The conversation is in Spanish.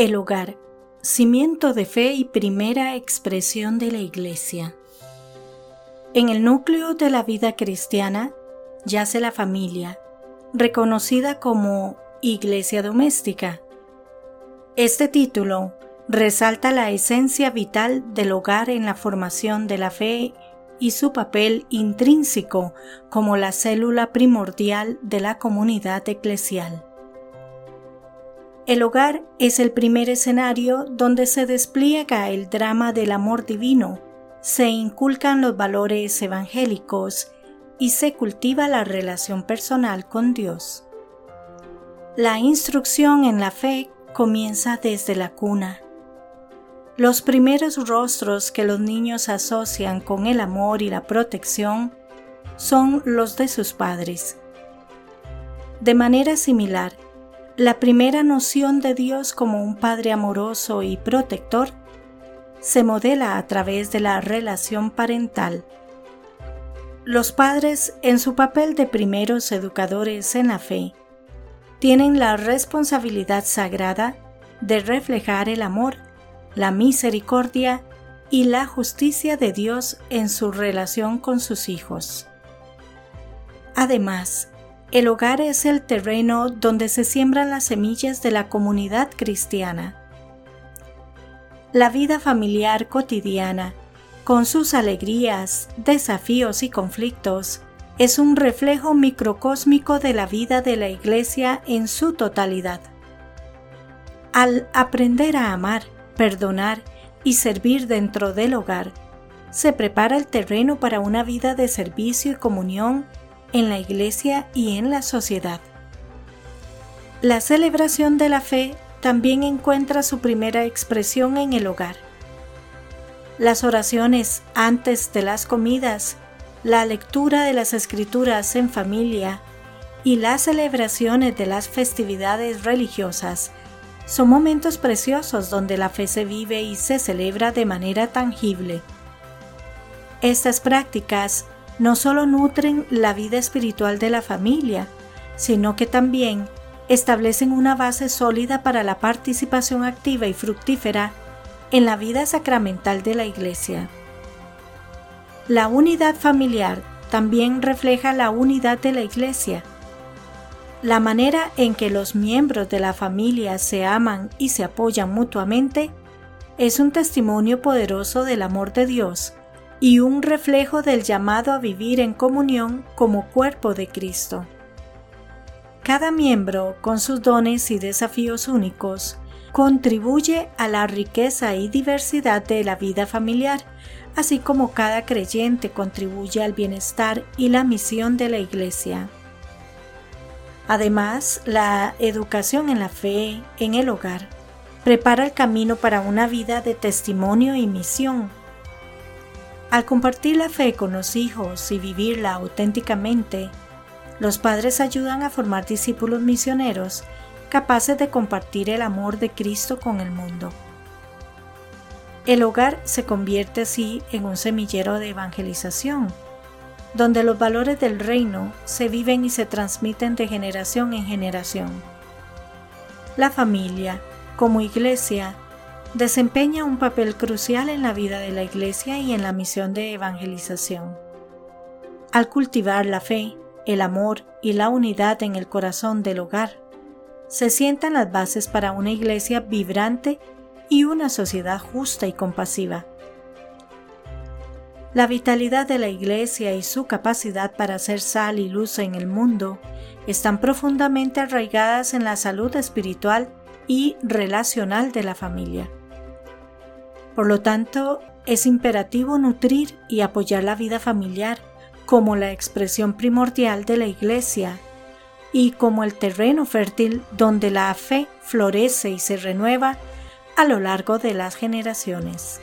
El hogar, cimiento de fe y primera expresión de la Iglesia. En el núcleo de la vida cristiana yace la familia, reconocida como Iglesia doméstica. Este título resalta la esencia vital del hogar en la formación de la fe y su papel intrínseco como la célula primordial de la comunidad eclesial. El hogar es el primer escenario donde se despliega el drama del amor divino, se inculcan los valores evangélicos y se cultiva la relación personal con Dios. La instrucción en la fe comienza desde la cuna. Los primeros rostros que los niños asocian con el amor y la protección son los de sus padres. De manera similar, la primera noción de Dios como un Padre amoroso y protector se modela a través de la relación parental. Los padres, en su papel de primeros educadores en la fe, tienen la responsabilidad sagrada de reflejar el amor, la misericordia y la justicia de Dios en su relación con sus hijos. Además, el hogar es el terreno donde se siembran las semillas de la comunidad cristiana. La vida familiar cotidiana, con sus alegrías, desafíos y conflictos, es un reflejo microcósmico de la vida de la Iglesia en su totalidad. Al aprender a amar, perdonar y servir dentro del hogar, se prepara el terreno para una vida de servicio y comunión en la iglesia y en la sociedad. La celebración de la fe también encuentra su primera expresión en el hogar. Las oraciones antes de las comidas, la lectura de las escrituras en familia y las celebraciones de las festividades religiosas son momentos preciosos donde la fe se vive y se celebra de manera tangible. Estas prácticas no solo nutren la vida espiritual de la familia, sino que también establecen una base sólida para la participación activa y fructífera en la vida sacramental de la Iglesia. La unidad familiar también refleja la unidad de la Iglesia. La manera en que los miembros de la familia se aman y se apoyan mutuamente es un testimonio poderoso del amor de Dios y un reflejo del llamado a vivir en comunión como cuerpo de Cristo. Cada miembro, con sus dones y desafíos únicos, contribuye a la riqueza y diversidad de la vida familiar, así como cada creyente contribuye al bienestar y la misión de la Iglesia. Además, la educación en la fe en el hogar prepara el camino para una vida de testimonio y misión al compartir la fe con los hijos y vivirla auténticamente, los padres ayudan a formar discípulos misioneros capaces de compartir el amor de Cristo con el mundo. El hogar se convierte así en un semillero de evangelización, donde los valores del reino se viven y se transmiten de generación en generación. La familia, como iglesia, desempeña un papel crucial en la vida de la Iglesia y en la misión de evangelización. Al cultivar la fe, el amor y la unidad en el corazón del hogar, se sientan las bases para una Iglesia vibrante y una sociedad justa y compasiva. La vitalidad de la Iglesia y su capacidad para hacer sal y luz en el mundo están profundamente arraigadas en la salud espiritual y relacional de la familia. Por lo tanto, es imperativo nutrir y apoyar la vida familiar como la expresión primordial de la Iglesia y como el terreno fértil donde la fe florece y se renueva a lo largo de las generaciones.